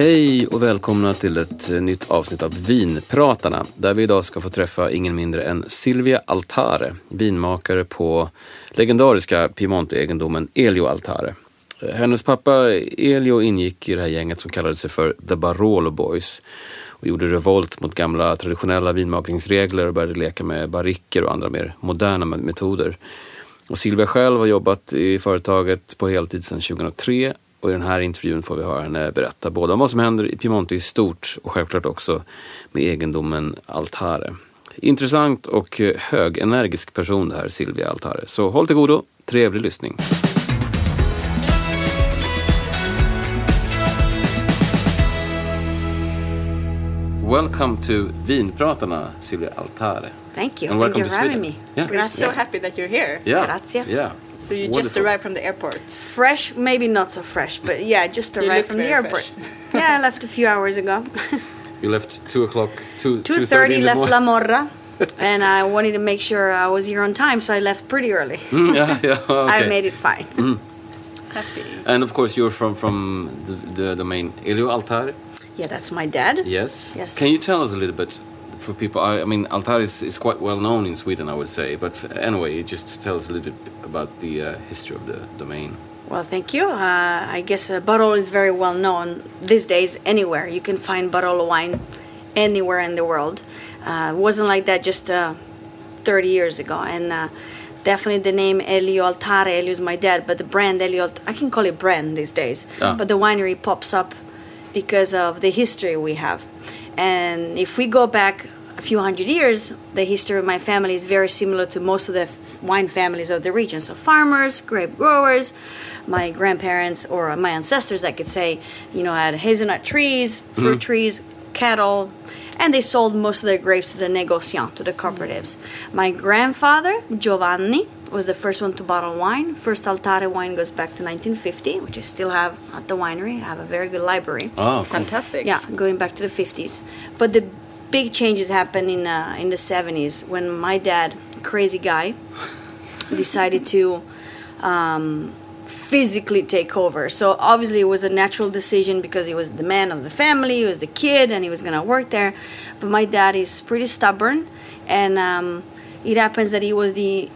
Hej och välkomna till ett eh, nytt avsnitt av Vinpratarna där vi idag ska få träffa ingen mindre än Silvia Altare, vinmakare på legendariska Piemonte-egendomen Elio Altare. Eh, hennes pappa Elio ingick i det här gänget som kallade sig för The Barolo Boys och gjorde revolt mot gamla traditionella vinmakningsregler och började leka med barriker och andra mer moderna metoder. Och Silvia själv har jobbat i företaget på heltid sedan 2003 och i den här intervjun får vi höra henne berätta både om vad som händer i Piemonte i stort och självklart också med egendomen Altare. Intressant och högenergisk person det här, Silvia Altare. Så håll till godo, trevlig lyssning. Welcome to Vinpratarna, Silvia Altare. Thank you. And Thank you for having me. Yeah. We're so happy that you're here. Yeah. Grazie. Yeah. So you just arrived from the airport. Fresh, maybe not so fresh, but yeah, just arrived from the airport. yeah, I left a few hours ago. You left two o'clock, two Two 2:30 thirty left. La Morra, and I wanted to make sure I was here on time, so I left pretty early. Mm, yeah, yeah. Okay. I made it fine. Happy. And of course, you're from from the, the domain Elio Altare. Yeah, that's my dad. Yes. Yes. Can you tell us a little bit for people? I, I mean, Altare is, is quite well known in Sweden, I would say. But anyway, just tell us a little bit about the uh, history of the domain. Well, thank you. Uh, I guess uh, Barolo is very well known these days anywhere. You can find Barolo wine anywhere in the world. Uh, it wasn't like that just uh, 30 years ago. And uh, definitely the name Elio Altare, Elio is my dad, but the brand Elio, Alt- I can call it brand these days. Ah. But the winery pops up because of the history we have. And if we go back a few hundred years, the history of my family is very similar to most of the wine families of the region. So farmers, grape growers, my grandparents or my ancestors, I could say, you know, had hazelnut trees, fruit mm-hmm. trees, cattle, and they sold most of their grapes to the negociants, to the cooperatives. My grandfather, Giovanni, was the first one to bottle wine. First Altare wine goes back to 1950, which I still have at the winery. I have a very good library. Oh, cool. Fantastic. Yeah, going back to the 50s. But the big changes happened in uh, in the 70s when my dad, crazy guy, decided to um, physically take over. So obviously it was a natural decision because he was the man of the family, he was the kid, and he was gonna work there. But my dad is pretty stubborn, and um, it happens that he was the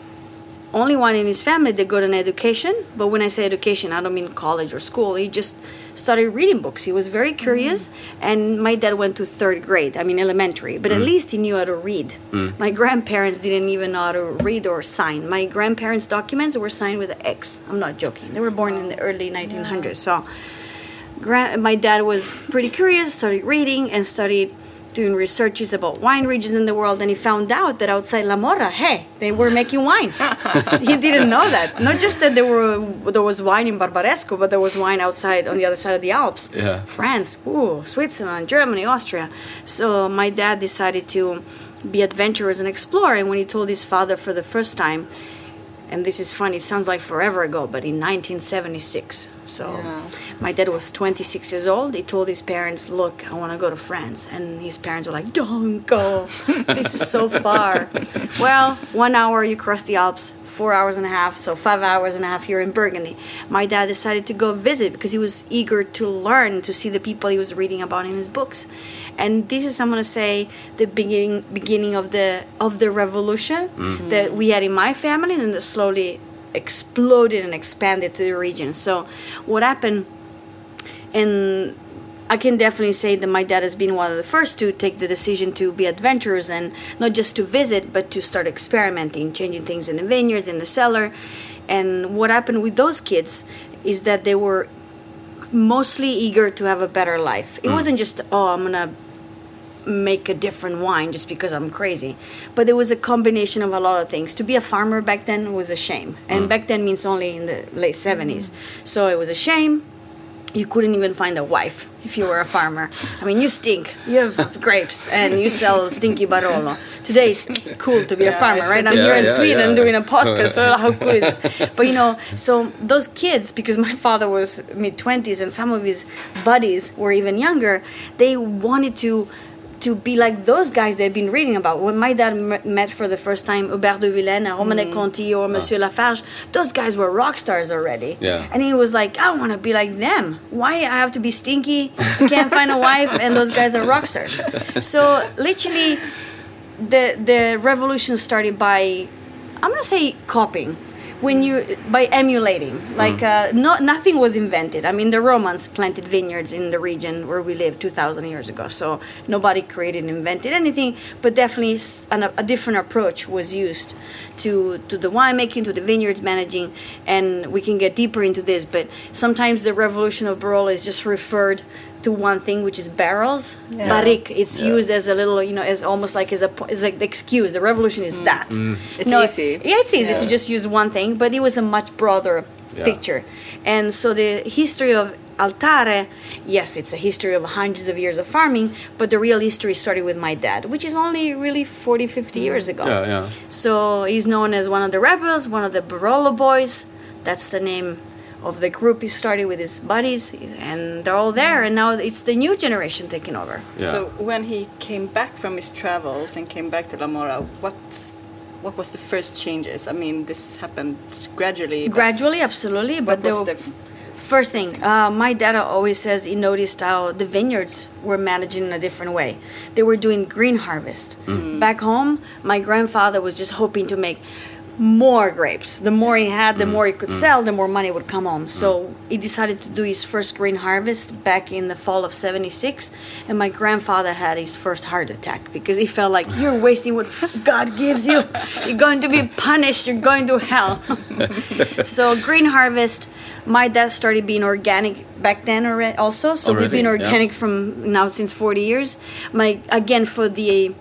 only one in his family that got an education. But when I say education, I don't mean college or school. He just started reading books. He was very mm-hmm. curious, and my dad went to third grade. I mean elementary, but at mm. least he knew how to read. Mm. My grandparents didn't even know how to read or sign. My grandparents' documents were signed with an X. I'm not joking. They were born in the early 1900s, so grand, my dad was pretty curious, started reading and studied doing researches about wine regions in the world, and he found out that outside La Morra, hey, they were making wine. he didn't know that. Not just that there were there was wine in Barbaresco, but there was wine outside on the other side of the Alps. Yeah. France, ooh, Switzerland, Germany, Austria. So my dad decided to be adventurous and explore, and when he told his father for the first time, and this is funny, it sounds like forever ago, but in 1976. So Yeah. my dad was 26 years old. He told his parents, Look, I want to go to France. And his parents were like, Don't go. this is so far. well, one hour you cross the Alps, four hours and a half, so five hours and a half here in Burgundy. My dad decided to go visit because he was eager to learn, to see the people he was reading about in his books. And this is, I'm going to say, the beginning beginning of the of the revolution mm-hmm. that we had in my family, and that slowly exploded and expanded to the region. So, what happened? And I can definitely say that my dad has been one of the first to take the decision to be adventurous and not just to visit, but to start experimenting, changing things in the vineyards, in the cellar. And what happened with those kids is that they were mostly eager to have a better life. It mm. wasn't just, oh, I'm going to make a different wine just because I'm crazy. But it was a combination of a lot of things. To be a farmer back then was a shame. And mm. back then means only in the late 70s. Mm. So it was a shame. You couldn't even find a wife if you were a farmer. I mean, you stink. You have grapes and you sell stinky Barolo. Today it's cool to be a farmer, right? I'm Yeah, here in yeah, Sweden yeah. doing a podcast, so how cool is? But you know, so those kids, because my father was mid 20s and some of his buddies were even younger, they wanted to to be like those guys they've been reading about. When my dad m- met for the first time Hubert de Villaine, mm. Romanée-Conti, or ah. Monsieur Lafarge, those guys were rock stars already. Yeah. And he was like, I want to be like them. Why I have to be stinky? Can't find a wife, and those guys are rock stars. So literally, the the revolution started by I'm gonna say copying when you by emulating like uh, no, nothing was invented. I mean the romans planted vineyards in the region where we live 2000 years ago so nobody created and invented anything but definitely an, a different approach was used to to the winemaking to the vineyards managing and we can get deeper into this but sometimes the revolution of barolo is just referred to one thing which is barrels Yeah. barrique it's Yeah. used as a little you know as almost like as a po- as like the excuse the revolution is mm. that mm. It's No, easy. yeah it's easy Yeah. to just use one thing but it was a much broader Yeah. picture and so the history of altare yes it's a history of hundreds of years of farming but the real history started with my dad which is only really 40 50 mm. years ago Yeah, yeah. so he's known as one of the rebels, one of the Barolo boys. That's the name of the group he started with his buddies, and they're all there. And now it's the new generation taking over. Yeah. So when he came back from his travels and came back to La Morra, what's what was the first changes? I mean, this happened gradually. Gradually, absolutely, but there was the First thing, uh, my dad always says he noticed how the vineyards were managed in a different way. They were doing green harvest. Back home, my grandfather was just hoping to make more grapes. The more he had, the mm, more he could mm. sell, the more money would come home. So he decided to do his first green harvest back in the fall of 76. And my grandfather had his first heart attack because he felt like, You're wasting what God gives you. You're going to be punished. You're going to hell. so green harvest my dad started being organic back then already also so we've been Already, yeah. organic from now since 40 years my again for the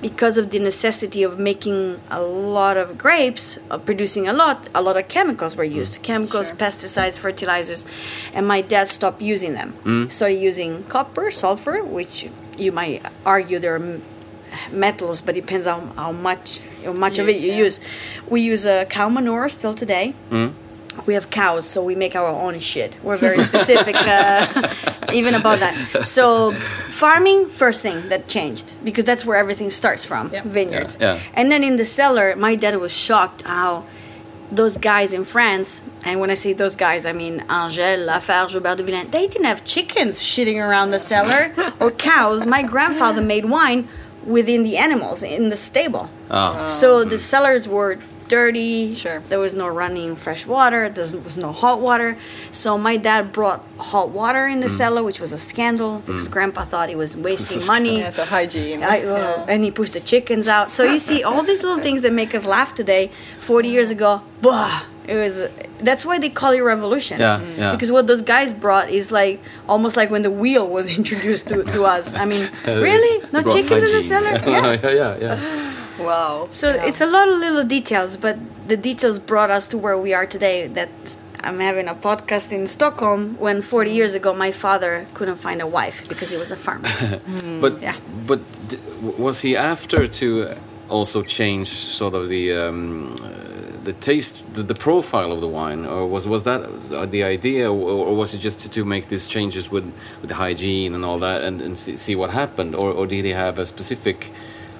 because of the necessity of making a lot of grapes uh, producing a lot a lot of chemicals were used. Chemicals Sure. pesticides fertilizers and my dad stopped using them. Started using copper sulfur which you might argue they're metals but depends on how much how much of it you yeah. use. We use uh, cow manure still today we have cows, so we make our own shit. We're very specific, uh, even about that. So, farming, first thing that changed because that's where everything starts from Yeah. vineyards. Yeah, yeah. And then in the cellar, my dad was shocked how those guys in France, and when I say those guys, I mean Angèle, Lafarge, Hubert de Villaine, they didn't have chickens shitting around the cellar or cows. My grandfather made wine within the animals in the stable. Ah. So the cellars were dirty. Sure. There was no running fresh water. There was no hot water. So my dad brought hot water in the mm. cellar, which was a scandal because mm. Grandpa thought he was wasting money. Yeah, so hygiene. I, uh, and he pushed the chickens out. So you see, all these little things that make us laugh today, 40 years ago, bah, it was. That's why they call it revolution. Yeah, mm. yeah. Because what those guys brought is like almost like when the wheel was introduced to, to us. I mean, uh, really, no They brought chickens in the hygiene. cellar? Yeah. yeah, yeah, yeah. Wow. So it's a lot of little details, but the details brought us to where we are today. That I'm having a podcast in Stockholm when 40 years ago my father couldn't find a wife because he was a farmer. But Yeah. but d- w- was he after to also change sort of the um, uh, the taste, the, the profile of the wine, or was was that uh, the idea, or, or was it just to, to make these changes with with the hygiene and all that, and, and see, see what happened, or, or did he have a specific?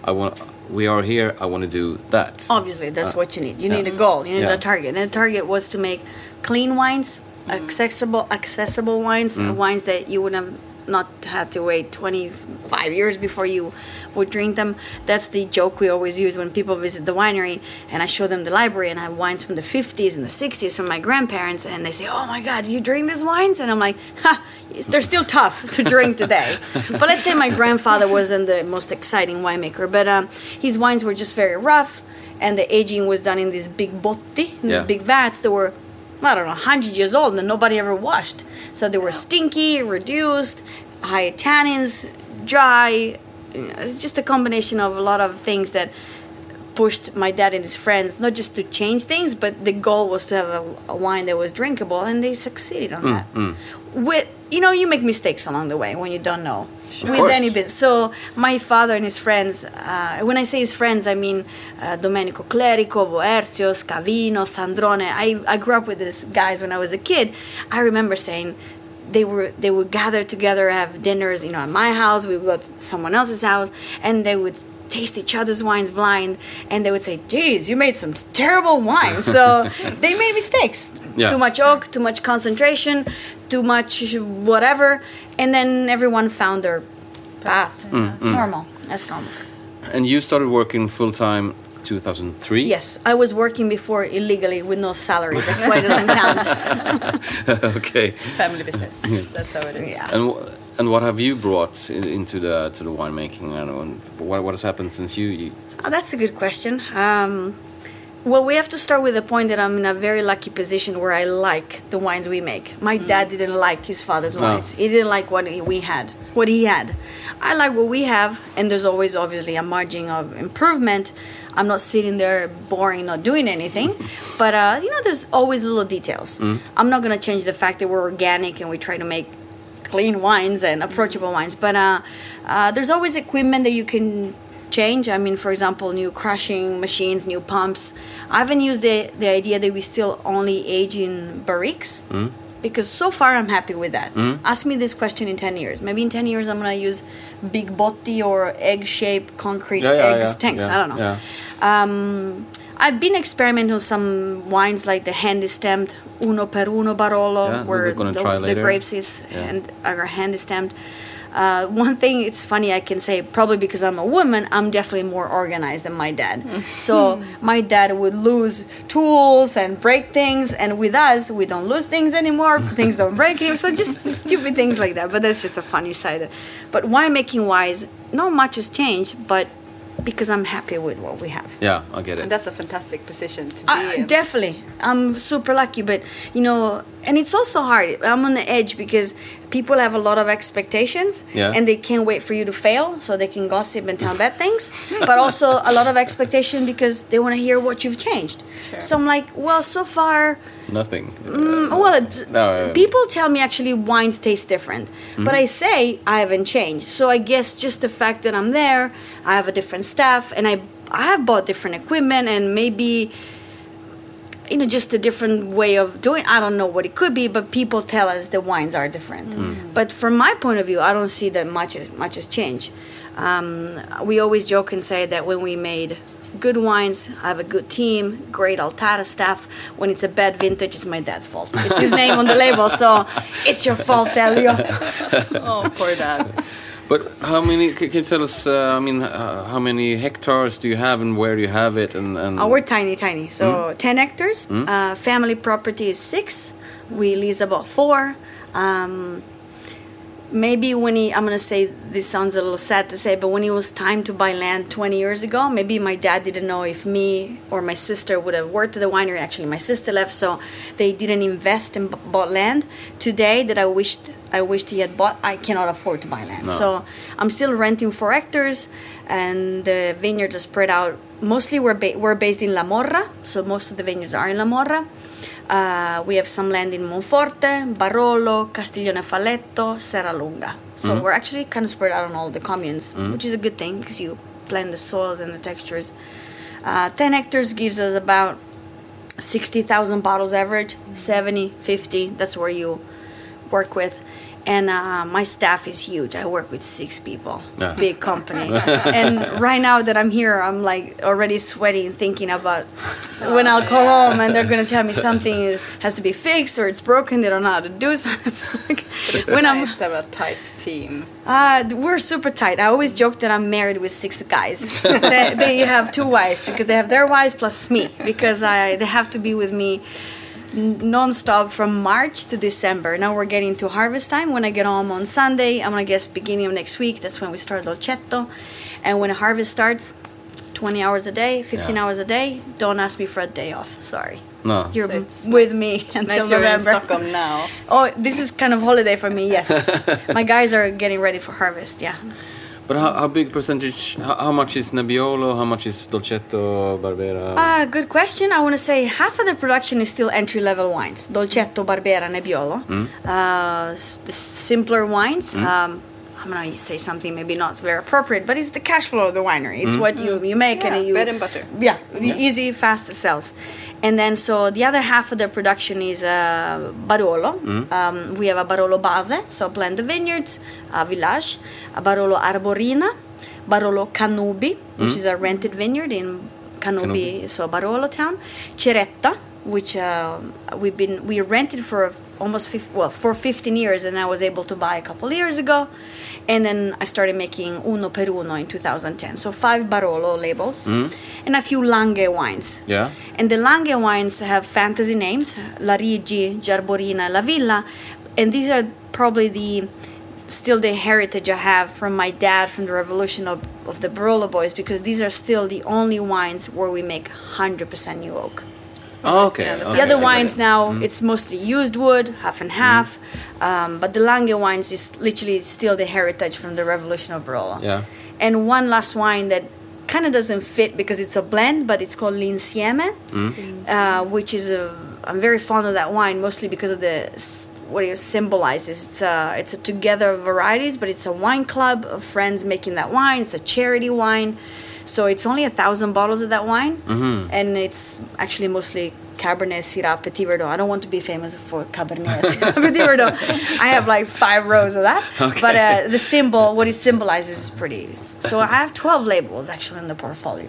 I want. We are here. I want to do that. Obviously, that's Uh, what you need. You yeah. need a goal. You need Yeah. a target. And the target was to make clean wines, accessible, accessible wines, Mm. wines that you would have not have to wait 25 years before you would drink them. That's the joke we always use when people visit the winery and I show them the library and I have wines from the 50s and the 60s from my grandparents and they say, "Oh my god, you drink these wines?" And I'm like, "Ha, they're still tough to drink today." but let's say my grandfather wasn't the most exciting winemaker, but um, his wines were just very rough and the aging was done in these big botti, in Yeah. these big vats that were I don't know, 100 years old and nobody ever washed. So they were stinky, reduced, high tannins, dry. You know, It's just a combination of a lot of things that pushed my dad and his friends not just to change things, but the goal was to have a, a wine that was drinkable, and they succeeded on mm, that. Mm. With you know, you make mistakes along the way when you don't know. With course. any business. So my father and his friends, uh, when I say his friends, I mean uh, Domenico Clerico, Voerzio, Scavino, Sandrone. I, I grew up with these guys when I was a kid. I remember saying they were they would gather together, have dinners, you know, at my house. We would go to someone else's house, and they would taste each other's wines blind, and they would say, "Geez, you made some terrible wine." So they made mistakes. Yeah. Too much oak, too much concentration, too much whatever, and then everyone found their path. Normal. That's normal. And you started working full time 2003. Yes, I was working before illegally with no salary. That's why it doesn't count. okay. Family business. That's how it is. Yeah. And wh- and what have you brought into the to the winemaking? And and what what has happened since you? you Oh, that's a good question. Um, well, we have to start with the point that I'm in a very lucky position where I like the wines we make. My dad didn't like his father's No. wines. He didn't like what we had, what he had. I like what we have, and there's always obviously a margin of improvement. I'm not sitting there boring, not doing anything, but uh, you know, there's always little details. I'm not gonna change the fact that we're organic and we try to make clean wines and approachable wines. But uh, uh, there's always equipment that you can change. I mean, for example, new crushing machines, new pumps. I haven't used the, the idea that we still only age in barriques. Because so far I'm happy with that. Ask me this question in 10 years. Maybe in 10 years I'm going to use big botti or egg shaped concrete Yeah, yeah, eggs yeah, tanks. I don't know. Um, I've been experimenting with some wines like the handy stamped Uno per Uno Barolo, where the, the grapes is hand, are handy stamped. Uh, one thing it's funny I can say probably because I'm a woman I'm definitely more organized than my dad. so my dad would lose tools and break things, and with us we don't lose things anymore. things don't break anymore. So just stupid things like that. But that's just a funny side. But winemaking wise, not much has changed, but because I'm happy with what we have. yeah, I get it. And it. that's a fantastic position to be Uh, in. definitely, I'm super lucky, but you know, and it's also hard. I'm on the edge because people have a lot of expectations, Yeah. and they can't wait for you to fail so they can gossip and tell bad things. But also a lot of expectation because they want to hear what you've changed. So I'm like, well, so far, Nothing. mm, well, it's, No, uh, people tell me actually wines taste different, but I say I haven't changed. So I guess just the fact that I'm there, I have a different staff, and I I have bought different equipment, and maybe you know just a different way of doing. I don't know what it could be, but people tell us the wines are different. But from my point of view, I don't see that much as much has changed. Um, we always joke and say that when we made good wines, I have a good team, great Altare staff. When it's a bad vintage, it's my dad's fault. It's his name on the label, so it's your fault, Elio. oh, poor dad. But how many? Can you tell us? Uh, I mean, uh, how many hectares do you have, and where do you have it? And, and Oh, we're tiny, tiny. So 10 hectares. Uh, family property is six. We lease about four. Um, maybe when he, I'm going to say this sounds a little sad to say, but when it was time to buy land 20 years ago, maybe my dad didn't know if me or my sister would have worked at the winery. Actually, my sister left, so they didn't invest and b- bought land. Today, that I wished I wished he had bought, I cannot afford to buy land. So I'm still renting four hectares, and the vineyards are spread out. Mostly, we're ba- we're based in La Morra, so most of the vineyards are in La Morra. Uh, we have some land in Monforte, Barolo, Castiglione Falletto, Serralunga. So we're actually kind of spread out on all the communes, which is a good thing because you blend the soils and the textures. Uh, 10 hectares gives us about 60,000 bottles average, 70, 50, that's where you work with. And uh, my staff is huge. I work with six people, Yeah. big company. and right now that I'm here, I'm like already sweating, thinking about when I'll come home and they're gonna tell me something has to be fixed or it's broken. They don't know how to do something. So, like, It's when I'm nice to have a tight team. uh, we're super tight. I always joke that I'm married with six guys. they, they have two wives because they have their wives plus me because I they have to be with me n- non-stop from March to December. Now we're getting to harvest time. When I get home on Sunday, I'm gonna guess beginning of next week. That's when we start Dolcetto, and when harvest starts, 20 hours a day, 15 Yeah. hours a day. Don't ask me for a day off. Sorry. No. You're So it's with nice- me until nice you're in November. Stockholm now. Oh, this is kind of holiday for me. Yes, my guys are getting ready for harvest. Yeah. But how, how big percentage? How, how much is Nebbiolo? How much is Dolcetto, Barbera? Uh, good question. I want to say half of the production is still entry level wines Dolcetto, Barbera, Nebbiolo. Uh, s- the simpler wines. Um, I'm going to say something maybe not very appropriate, but it's the cash flow of the winery. It's what you, you make Yeah, and you. bread and butter. Yeah, easy, fast sells. And then, so the other half of the production is uh, Barolo. Um, we have a Barolo Base, so blend of vineyards, a village, a Barolo Arborina, Barolo Cannubi, which is a rented vineyard in Cannubi, so Barolo town, Cerretta, which uh, we've been we rented for almost 50, well for 15 years, and I was able to buy a couple years ago, and then I started making Uno per Uno in 2010. So five Barolo labels mm-hmm. and a few Langhe wines. Yeah. And the Langhe wines have fantasy names: Larigi, Giarborina, La Villa, and these are probably the still the heritage I have from my dad from the revolution of, of the Barolo boys because these are still the only wines where we make 100% new oak. Oh, okay. Yeah, the okay. The other Okay. wines now, it's mostly used wood, half and half. Um, but the Langhe wines is literally still the heritage from the revolution of Barolo. Yeah. And one last wine that kind of doesn't fit because it's a blend, but it's called L'Insieme, uh, which is a. I'm very fond of that wine, mostly because of the what it symbolizes. It's a it's a together of varieties, but it's a wine club of friends making that wine. It's a charity wine, so it's only a thousand bottles of that wine, and it's actually mostly Cabernet Syrah Petit Verdot. I don't want to be famous for Cabernet Syrah Petit Verdot. I have like five rows of that, but uh, the symbol, what it symbolizes, is pretty. So I have twelve labels actually in the portfolio.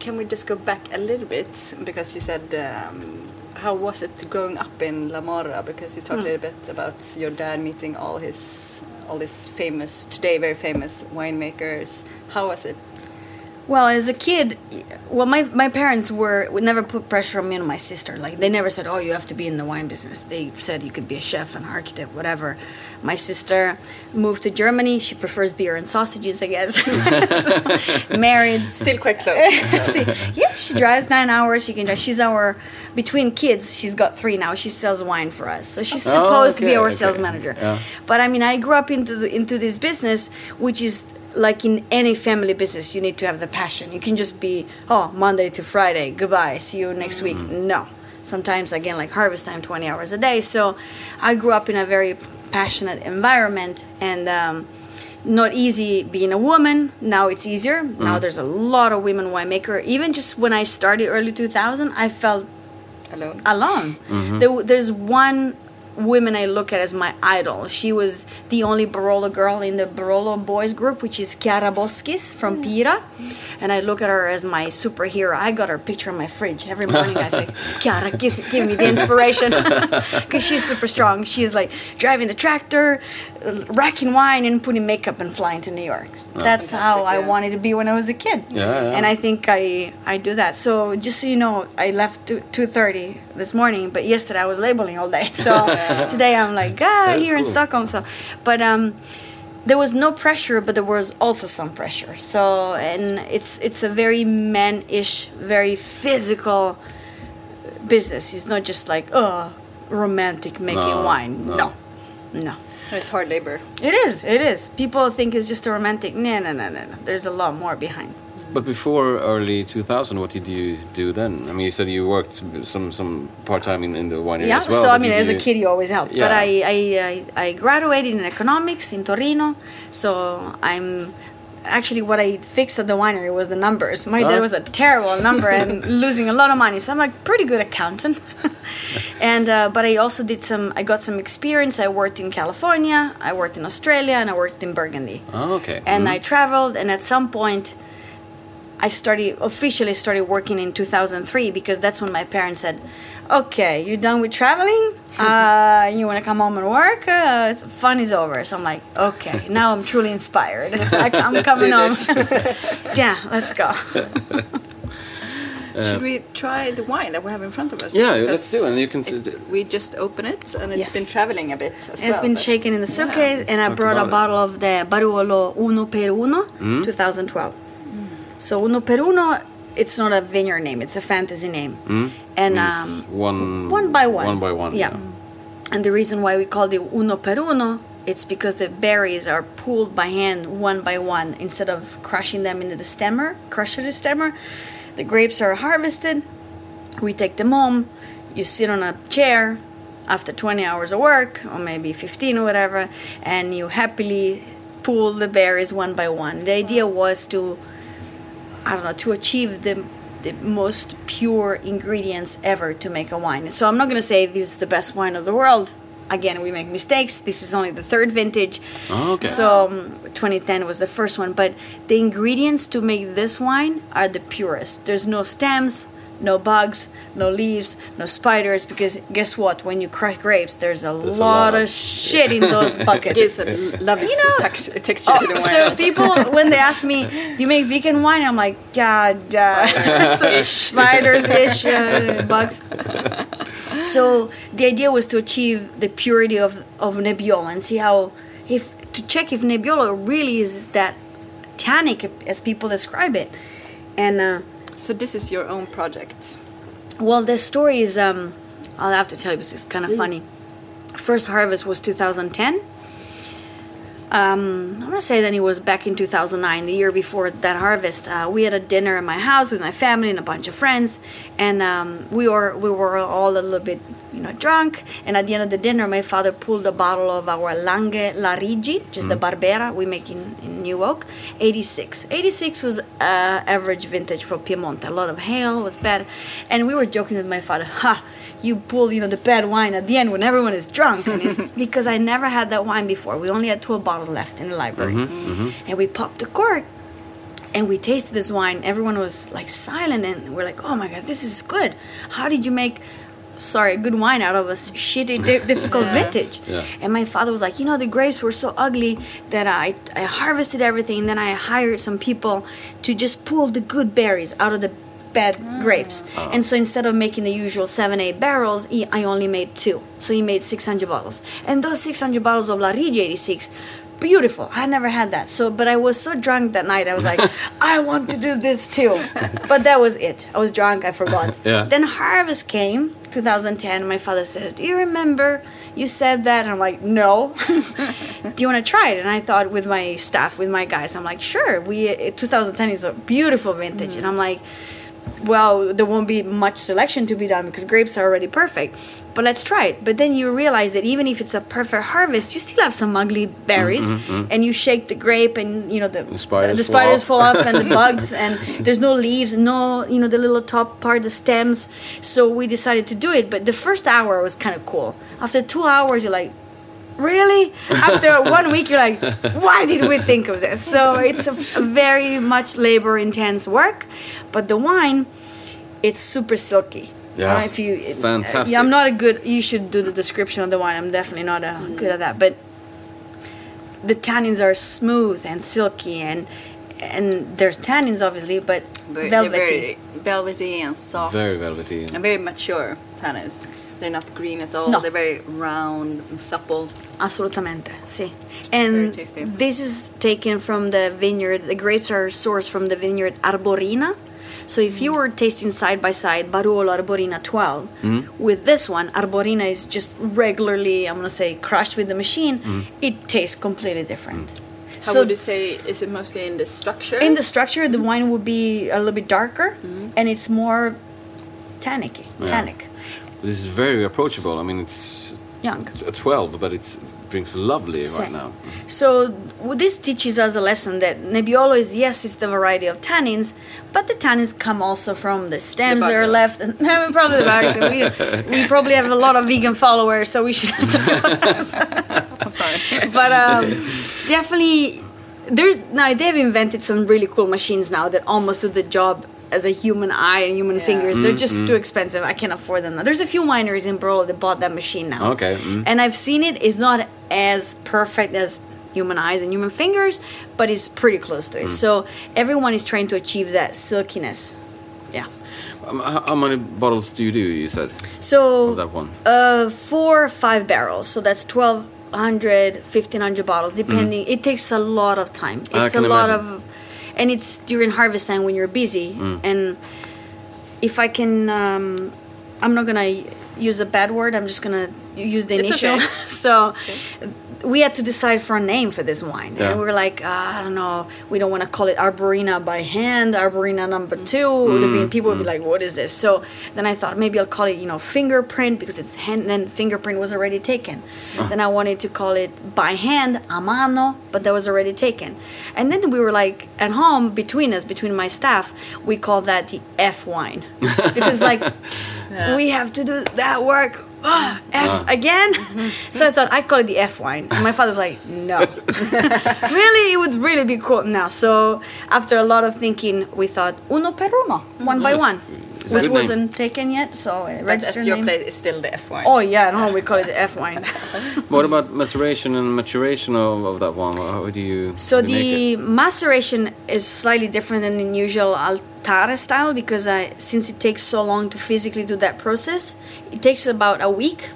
Can we just go back a little bit because you said um, how was it growing up in La Morra? Because you talked a little bit about your dad meeting all his all these famous today very famous winemakers. How was it? Well, as a kid, well, my, my parents were would never put pressure on me and my sister. Like they never said, "Oh, you have to be in the wine business." They said you could be a chef, an architect, whatever. My sister moved to Germany. She prefers beer and sausages, I guess. So, married, Still quite close. See, yeah, she drives nine hours. She can drive. She's our between kids. She's got three now. She sells wine for us, so she's Oh, supposed to be our okay. sales manager. Yeah. But I mean, I grew up into the, into this business, which is like in any family business, you need to have the passion. You can just be oh Monday to Friday, goodbye, see you next week. Mm. No, sometimes again like harvest time, twenty hours a day. So I grew up in a very passionate environment and. Um, not easy being a woman. Now it's easier. Now mm. there's a lot of women winemaker. Even just when I started early 2000, I felt Alone. alone. Mm-hmm. There, there's one woman I look at as my idol. She was the only Barolo girl in the Barolo boys group, which is Chiara Boschis from mm. Pira. And I look at her as my superhero. I got her picture on my fridge. Every morning I say, Chiara, give, give me the inspiration. Because she's super strong. She's like driving the tractor, racking wine, and putting makeup and flying to New York. That's how I yeah. wanted to be when I was a kid. Yeah, yeah. And I think I I do that. So just so you know, I left two thirty this morning, but yesterday I was labeling all day. So today I'm like ah That's here in. Stockholm. So, but um, there was no pressure, but there was also some pressure. So and it's it's a very man-ish, very physical business. It's not just like oh romantic making No, wine. no. No, no. It's hard labor. It is. It is. People think it's just a romantic. No, no, no, no, no. There's a lot more behind. But before early 2000, what did you do then? I mean, you said you worked some some part time in, in the winery Yeah. as well. Yeah, so I mean, as a kid, you always help. But Yeah. I, I, I, I graduated in economics in Torino. So I'm actually what I fixed at the winery was the numbers. My dad Oh. was a terrible number and losing a lot of money. So I'm like pretty good accountant. and uh, but I also did some. I got some experience. I worked in California. I worked in Australia, and I worked in Burgundy. Oh, okay. And Mhm. I traveled, and at some point. I started officially started working in 2003 because that's when my parents said, "Okay, you're done with traveling? Uh, you want to come home and work? Uh, fun is over." So I'm like, "Okay, now I'm truly inspired. I, I'm coming home. yeah, let's go." Should we try the wine that we have in front of us? Yeah, let's Because do. And you can. it- we just open it, and it's Yes. been traveling a bit as It's well. been shaken in the suitcase, and I brought a about it. bottle of the Barolo Uno per Uno, Mm. 2012. So Uno per Uno, it's not a vineyard name; it's a fantasy name, and um, one one by one. One by one. Yeah. And the reason why we call it uno per uno, it's because the berries are pulled by hand one by one instead of crushing them into the stemmer, crush the stemmer. The grapes are harvested. We take them home. You sit on a chair after 20 hours of work, or maybe 15 or whatever, and you happily pull the berries one by one. The idea was to I don't know, to achieve the the most pure ingredients ever to make a wine. So I'm not going to say this is the best wine of the world. Again, we make mistakes. This is only the third vintage. Oh, okay. So um, 2010 was the first one, but the ingredients to make this wine are the purest. There's no stems, no bugs, no leaves, no spiders. Because guess what? When you crush grapes, there's a, There's a lot, lot of of- shit in those buckets. Gives a lovely You know- tex- texture to the Oh, wine. so people when they ask me, "Do you make vegan wine?" I'm like, "God, uh, spiders ish, uh, bugs." so the idea was to achieve the purity of, of Nebbiolo and see how if to check if Nebbiolo really is that tannic as people describe it. And uh, So this is your own project. well, the story is um, I'll have to tell you because it's kind of funny. First harvest was 2010. Um, I'm gonna say that it was back in 2009, the year before that harvest. Uh, we had a dinner in my house with my family and a bunch of friends, and um, we were we were all a little bit, you know, drunk. And at the end of the dinner, my father pulled a bottle of our Langhe Larigi, which is the mm. Barbera we make in, in New Oak, 86. 86 was uh, average vintage for Piemonte. A lot of hail was bad, and we were joking with my father, ha you pull, you know, the bad wine at the end when everyone is drunk. And it's because I never had that wine before. We only had 12 bottles left in the library. Mm-hmm, mm-hmm. And we popped the cork and we tasted this wine. Everyone was like silent and we're like, oh my God, this is good. How did you make, sorry, good wine out of a shitty, di- difficult vintage? Yeah. And my father was like, you know, the grapes were so ugly that I, I harvested everything. And then I hired some people to just pull the good berries out of the bad ah. grapes. Ah. And so instead of making the usual seven, eight barrels, he, I only made two. So he made 600 bottles. And those 600 bottles of Larigi 86, beautiful. I never had that. So, but I was so drunk that night. I was like, I want to do this too. But that was it. I was drunk. I forgot. Yeah. Then harvest came, 2010. My father said, "Do you remember you said that?" And I'm like, "No." Do you want to try it? And I thought with my staff, with my guys, I'm like, "Sure." We uh, 2010 is a beautiful vintage, and I'm like, "Well, there won't be much selection to be done because grapes are already perfect." But let's try it. But then you realize that even if it's a perfect harvest, you still have some ugly berries, mm-hmm, mm-hmm. and you shake the grape, and you know the, spiders the fall spiders off. fall off and the bugs and there's no leaves no you know the little top part the stems so we decided to do it but the first hour was kind of cool after two hours you're like really after one week you're like why did we think of this so it's a, a very much labor intense work but the wine it's super silky I don't Yeah. if you it- Fantastic. yeah i'm not a good you should do the description of the wine i'm definitely not uh, good at that but the tannins are smooth and silky and and there's tannins obviously but Very, velvety very velvety and soft. Very velvety. And very mature tannins. They're not green at all. No. They're very round and supple. assolutamente sì and this is taken from the vineyard the grapes are sourced from the vineyard arborina so if you were tasting side by side Barolo Arborina 12 mm-hmm. with this one Arborina is just regularly I'm gonna say crushed with the machine mm-hmm. it tastes completely different mm. How would you say? Is it mostly in the structure? In the structure, the wine would be a little bit darker, mm-hmm. and it's more tannicky, Yeah. tannic, This is very approachable. I mean, it's young. a 12, but it drinks lovely Sì. right now. So well, this teaches us a lesson that Nebbiolo is yes, it's the variety of tannins, but the tannins come also from the stems that are left. And, probably the bugs. we, we probably have a lot of vegan followers, so we should talk about that. I'm sorry. but um, definitely there's now they've invented some really cool machines now that almost do the job as a human eye and human Yeah. fingers they're just too expensive i can't afford them now there's a few wineries in Barolo that bought that machine now Okay, mm. and i've seen it it's not as perfect as human eyes and human fingers but it's pretty close to it so everyone is trying to achieve that silkiness yeah Um, how, how many bottles do you do, you said, so of that one? uh, four or five barrels. So that's 1,200, 1,500 bottles, depending. It takes a lot of time. Mm. It's a lot imagine. of, and it's during harvest time when you're busy. Mm. And if I can, um, I'm not gonna use a bad word. I'm just gonna use the It's initial. okay. so. We had to decide for a name for this wine, Yeah. and we were like, ah, I don't know, we don't want to call it Arborina by hand, Arborina number two. Would have been- mm, people would be mm. like, what is this? So then I thought maybe I'll call it, you know, fingerprint because it's hand. Then fingerprint was already taken. Uh. Then I wanted to call it by hand, a mano, but that was already taken. And then we were like at home between us, between my staff, we called that the F wine because like we have to do that work. Ah, F again. so I thought I'd call it the F wine. And my father's like, no. really, it would really be cool now. So after a lot of thinking, we thought uno per uno, one by one. It's It's which wasn't taken yet. So But registered at your name. place, it's still the F wine. Oh yeah, no, we call it the F wine. What about maceration and maturation of, of that one? How do you? So how do you make the maceration is slightly different than the usual altare style because I, since it takes so long to physically do that process, it takes about a week,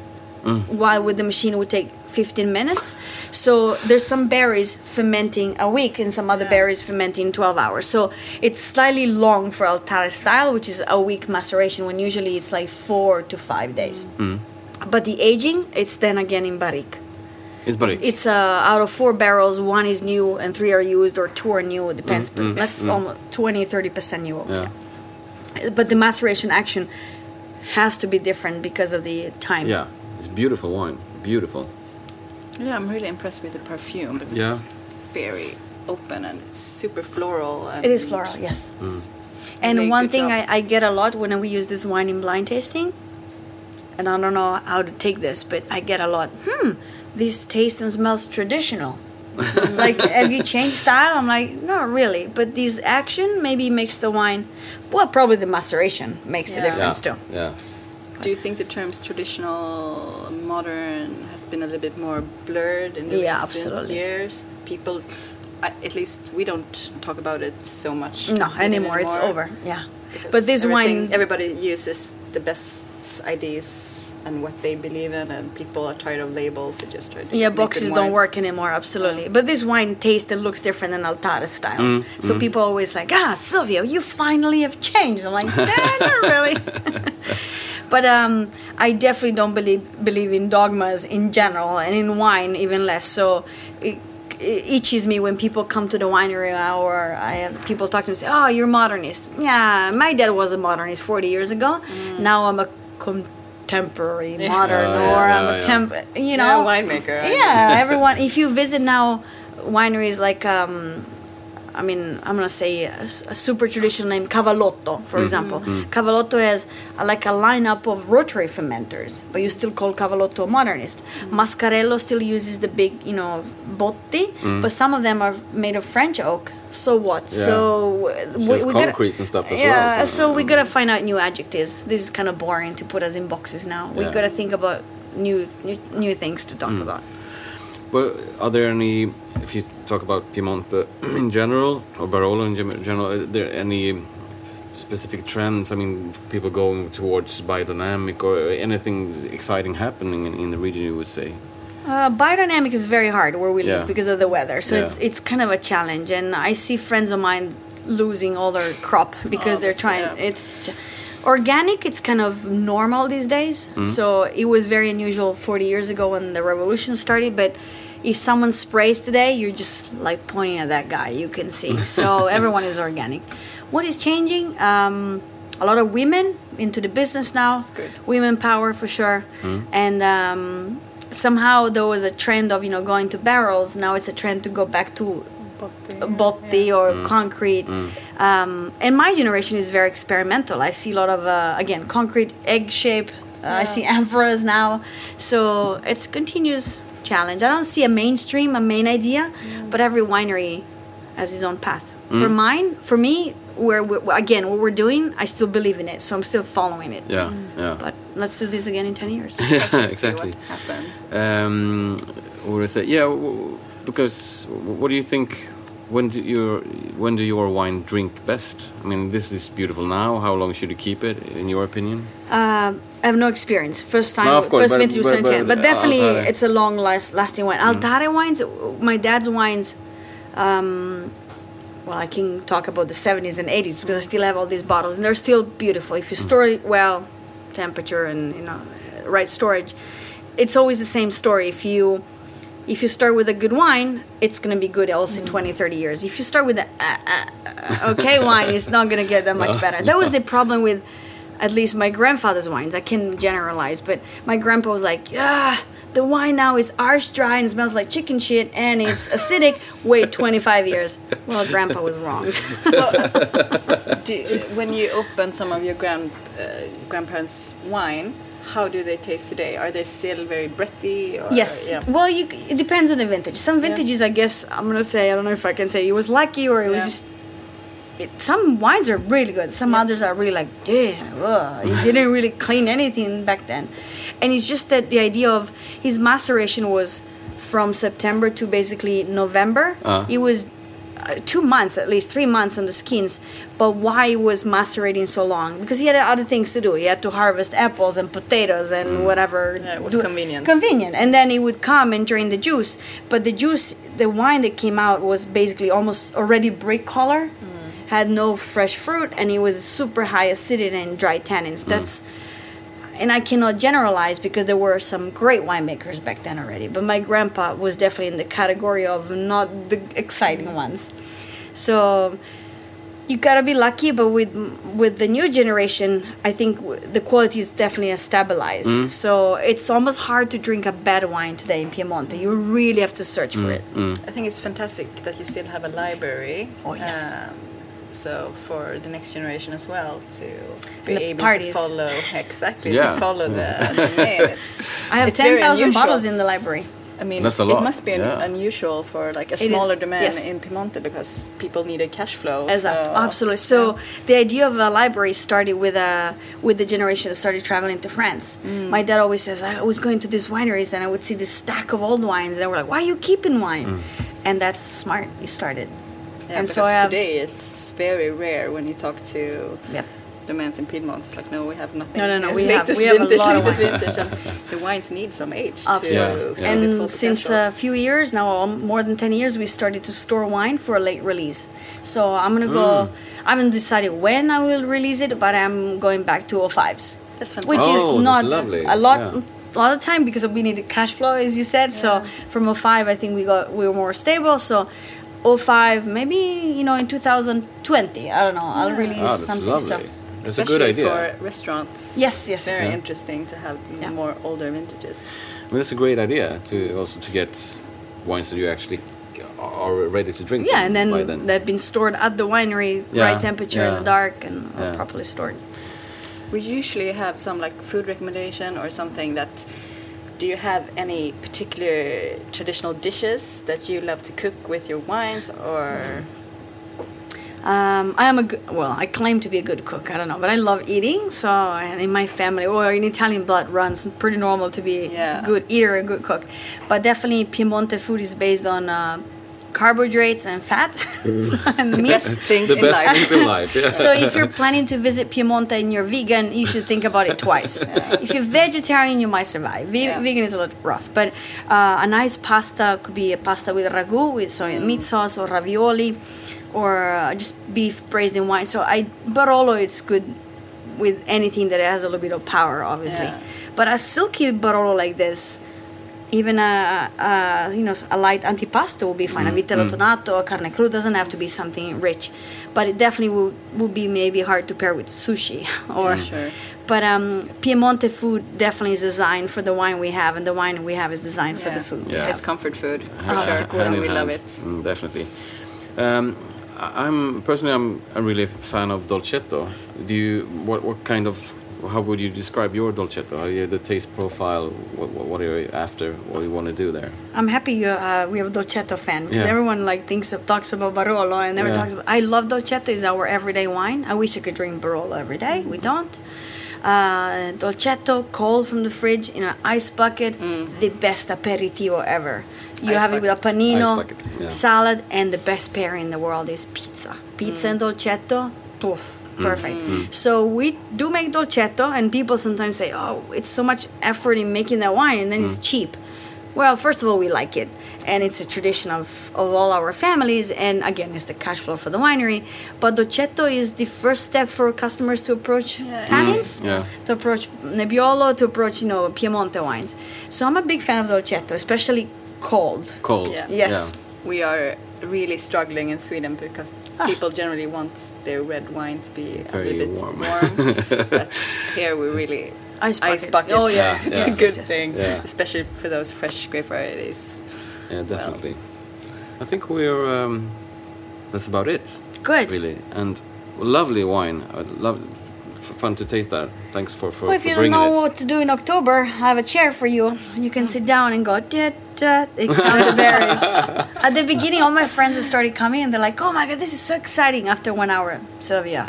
mm. while with the machine it would take 15 minutes. So there's some berries fermenting a week and some other berries fermenting 12 hours. So it's slightly long for altare style, which is a week maceration when usually it's like four to five days. But the aging, it's then again in barrique. It's barrique. It's uh, out of four barrels, one is new and three are used, or two are new. It depends, but that's almost 20 30% new. Mm, yeah. But the maceration action has to be different because of the time. Yeah. It's beautiful wine. Beautiful. Yeah, I'm really impressed with the perfume because Yeah. it's very open and it's super floral. And It is floral, yes. Mm. And Really one thing. I, I get a lot when we use this wine in blind tasting, and I don't know how to take this, but I get a lot. Hmm, this tastes and smells traditional. like, have you changed style? I'm like, not really. But this action maybe makes the wine, well, probably the maceration makes the difference yeah. too. Yeah. Do you think the terms traditional, modern has been a little bit more blurred in the Yeah, recent absolutely. years? People, at least we don't talk about it so much. No, in Sweden anymore. It's over. Yeah. because But this wine, everybody uses the best ideas and what they believe in, and people are tired of labels. They just try to yeah, boxes don't work anymore. Absolutely. But this wine tastes and looks different than Altare style. Mm, So people always like, ah, Silvia, you finally have changed. I'm like, nah, not really. but um, I definitely don't believe believe in dogmas in general, and in wine even less. So. It, it itches me when people come to the winery or I have people talk to me and say, "Oh, you're modernist." Yeah, my dad was a modernist 40 years ago. Now I'm a contemporary modern, Yeah, yeah, or yeah, I'm a yeah. temp. You Yeah, know, winemaker. Yeah, everyone. If you visit now wineries like, um, I mean, I'm gonna say a super traditional name, Cavallotto, for mm. example. Mm. Cavallotto has uh, like a lineup of rotary fermenters, but you still call Cavallotto a modernist. Mm. Mascarello still uses the big, you know, botti, but some of them are made of French oak. So what? Yeah. So So it's concrete and stuff as well, yeah, so- so we gotta find out new adjectives. This is kind of boring to put us in boxes now. We gotta think about new new, new things to talk Mm. about. But are there any, if you talk about Piemonte in general or Barolo in general, are there any specific trends? I mean, people going towards biodynamic or anything exciting happening in, in the region? You would say. Uh, biodynamic is very hard where we Yeah. live because of the weather, so Yeah. it's it's kind of a challenge. And I see friends of mine losing all their crop because Oh, they're trying. yeah. It's j- organic. It's kind of normal these days. So it was very unusual 40 years ago when the revolution started, but. If someone sprays today, you're just like pointing at that guy. You can see. So everyone is organic. What is changing? Um, a lot of women into the business now. That's good. Women power for sure. And um, somehow there was a trend of you know going to barrels. Now it's a trend to go back to botti or concrete. Um, and my generation is very experimental. I see a lot of uh, again concrete egg shape. Uh, I see amphoras now, so it's a continuous challenge. I don't see a mainstream, a main idea, but every winery has his own path. For mine, for me, where again what we're doing, I still believe in it, so I'm still following it. Yeah, yeah, But let's do this again in ten years. yeah, See exactly. what happened. Um, what was it? Yeah, w- because what do you think? When do your when do your wine drink best? I mean, this is beautiful now. How long should you keep it, in your opinion? Um, I have no experience. First time, No, course, first but- vintage but- but, But, definitely, Altare. it's a long last, lasting wine. Altare wines, my dad's wines. Um, well, I can talk about the 70s and 80s because I still have all these bottles, and they're still beautiful. If you store it well, temperature and you know, right storage, it's always the same story. If you if you start with a good wine, it's going to be good also in 20, 30 years. If you start with a uh, uh, uh, okay wine, it's not going to get that much better. That was the problem with at least my grandfather's wines. I can generalize, but my grandpa was like, yeah, the wine now is arse dry and smells like chicken shit and it's acidic. Wait 25 years. Well, grandpa was wrong. Do, when you open some of your grand uh, grandparents' wine, how do they taste today? Are they still very breathy? Or, Yes. Yeah. Well, you, it depends on the vintage. Some vintages, I guess, I'm gonna say, I don't know if I can say it was lucky or it was just it, some wines are really good. Some others are really like, damn, ugh, you didn't really clean anything back then. And it's just that the idea of his maceration was from September to basically November. Uh. It was Uh, two months, at least three months on the skins. But why he was macerating so long? Because he had other things to do. He had to harvest apples and potatoes and mm. whatever. Yeah, it was do- convenient. Convenient. And then he would come and drain the juice. But the juice, the wine that came out was basically almost already brick color, mm. had no fresh fruit, and it was super high acidity and dry tannins. Mm. That's and I cannot generalize because there were some great winemakers back then already. But my grandpa was definitely in the category of not the exciting ones. So you gotta be lucky. But with with the new generation, I think the quality is definitely stabilized. Mm. So it's almost hard to drink a bad wine today in Piemonte. You really have to search for mm, it. Mm. I think it's fantastic that you still have a library. Oh, yes. Um, so for the next generation as well to be the able parties. to follow exactly Yeah. to follow the, the name. I have it's ten thousand bottles in the library. I mean, That's a it must be un- yeah. unusual for like a It is, smaller demand yes. in Piemonte because people needed cash flow. Exactly, so- absolutely. So the idea of a library started with a with the generation that started traveling to France. Mm. My dad always says I was going to these wineries and I would see this stack of old wines and they were like, "Why are you keeping wine?" Mm. And that's smart. He started. Yeah, and because so I have today it's very rare when you talk to Yep. the mans in Piedmont. It's like, no, we have nothing. No, no, no, we have- we have a lot of latest wines. vintage, and the wines need some age Absolutely. Yeah, to yeah. see And since a few years now, um, more than ten years, we started to store wine for a late release. So I'm gonna Mm. go. I haven't decided when I will release it, but I'm going back to 05s. That's fantastic. which Oh, is that's not lovely. a lot Yeah. a lot of time because we needed cash flow as you said so from a 05 i think we got we were more stable so 05 maybe you know in 2020 i don't know i'll release Ah, that's something lovely. so That's a good idea. for restaurants. Yes, yes, very yes. interesting to have Yeah. more older vintages. I mean, that's a great idea to also to get wines that you actually are ready to drink. yeah and then, then. they've been stored at the winery Yeah, right temperature in the dark and Yeah. properly stored We usually have some like food recommendation or something that. Do you have any particular traditional dishes that you love to cook with your wines, or Um, I am a good, well, I claim to be a good cook. I don't know, but I love eating. So, and in my family, or in Italian blood runs pretty normal to be Yeah. a good eater and good cook. But definitely, Piemonte food is based on uh, carbohydrates and fat and meat. things the in best life? things in life. Yeah. So if you're planning to visit Piemonte and you're vegan, you should think about it twice. If you're vegetarian, you might survive. Ve- Yeah. Vegan is a little rough, but uh, a nice pasta could be a pasta with ragu, with soy and meat sauce, or ravioli, or uh, just beef braised in wine. So I Barolo, it's good with anything that has a little bit of power, obviously. Yeah. But a silky Barolo like this, even a, a you know a light antipasto will be fine. A vitello tonnato, a carne cruda doesn't have to be something rich, but it definitely will, will be maybe hard to pair with sushi or. sure. But um, Piemonte food definitely is designed for the wine we have, and the wine we have is designed for the food. Yeah. It's comfort food. For Yeah, sure. hand and in we hand. love it. Mm, definitely. Um, I- I'm personally, I'm a really fan of dolcetto. Do you? What what kind of? How would you describe your dolcetto? The taste profile? What, what, what are you after? What do you want to do there? I'm happy you, uh, we have a Dolcetto fan because Yeah. everyone like thinks of talks about Barolo and never Yeah. talks about. I love Dolcetto; is our everyday wine. I wish I could drink Barolo every day. We don't. Uh, dolcetto, cold from the fridge in an ice bucket, the best aperitivo ever. You Ice have it with a panino, bucket, yeah. salad, and the best pairing in the world is pizza. Pizza and dolcetto, poof, perfect. Mm-hmm. Mm-hmm. So we do make dolcetto, and people sometimes say, "Oh, it's so much effort in making that wine, and then it's mm-hmm. cheap." Well, first of all, we like it, and it's a tradition of, of all our families, and again, it's the cash flow for the winery. But Dolcetto is the first step for customers to approach tannins, yeah. to approach Nebbiolo, to approach you know Piemonte wines. So I'm a big fan of Dolcetto, especially cold. Cold. Yeah. Yes. We are really struggling in Sweden because people generally want their red wine to be Very a little bit warm. warm. but here we really Ice bucket. bucket. Oh, yeah. it's Yeah. a good Yes, yes. thing, Yeah. especially for those fresh grape varieties. Yeah, definitely. I think we're. Um, that's about it. Good. Really, and lovely wine. I'd love. Fun to taste that. Thanks for for, Well, if for you don't know it. what to do in October, I have a chair for you. You can sit down and go, "Dit, da. Berries. At the beginning, all my friends started coming and they're like, "Oh my god, this is so exciting!" After one hour, Silvia,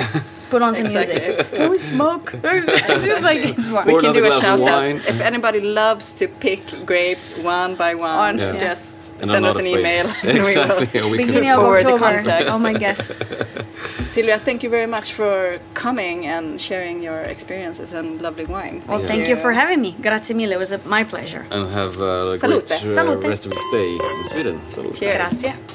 put on some Exactly. music. Can we smoke? this is like it's more. We can do a glass shout out. If anybody loves to pick grapes one by one, Yeah. just And send us an afraid. email. and we will Exactly. we can- Beginning of forward the October. contacts. Oh my guest. Silvia, thank you very much for coming and sharing your experiences and lovely wine. Well, thank you for having me. Grazie mille. It was a, my pleasure. And have a Salute. great uh, Salute. rest of your stay in Sweden. Salute. Cheers. Grazie.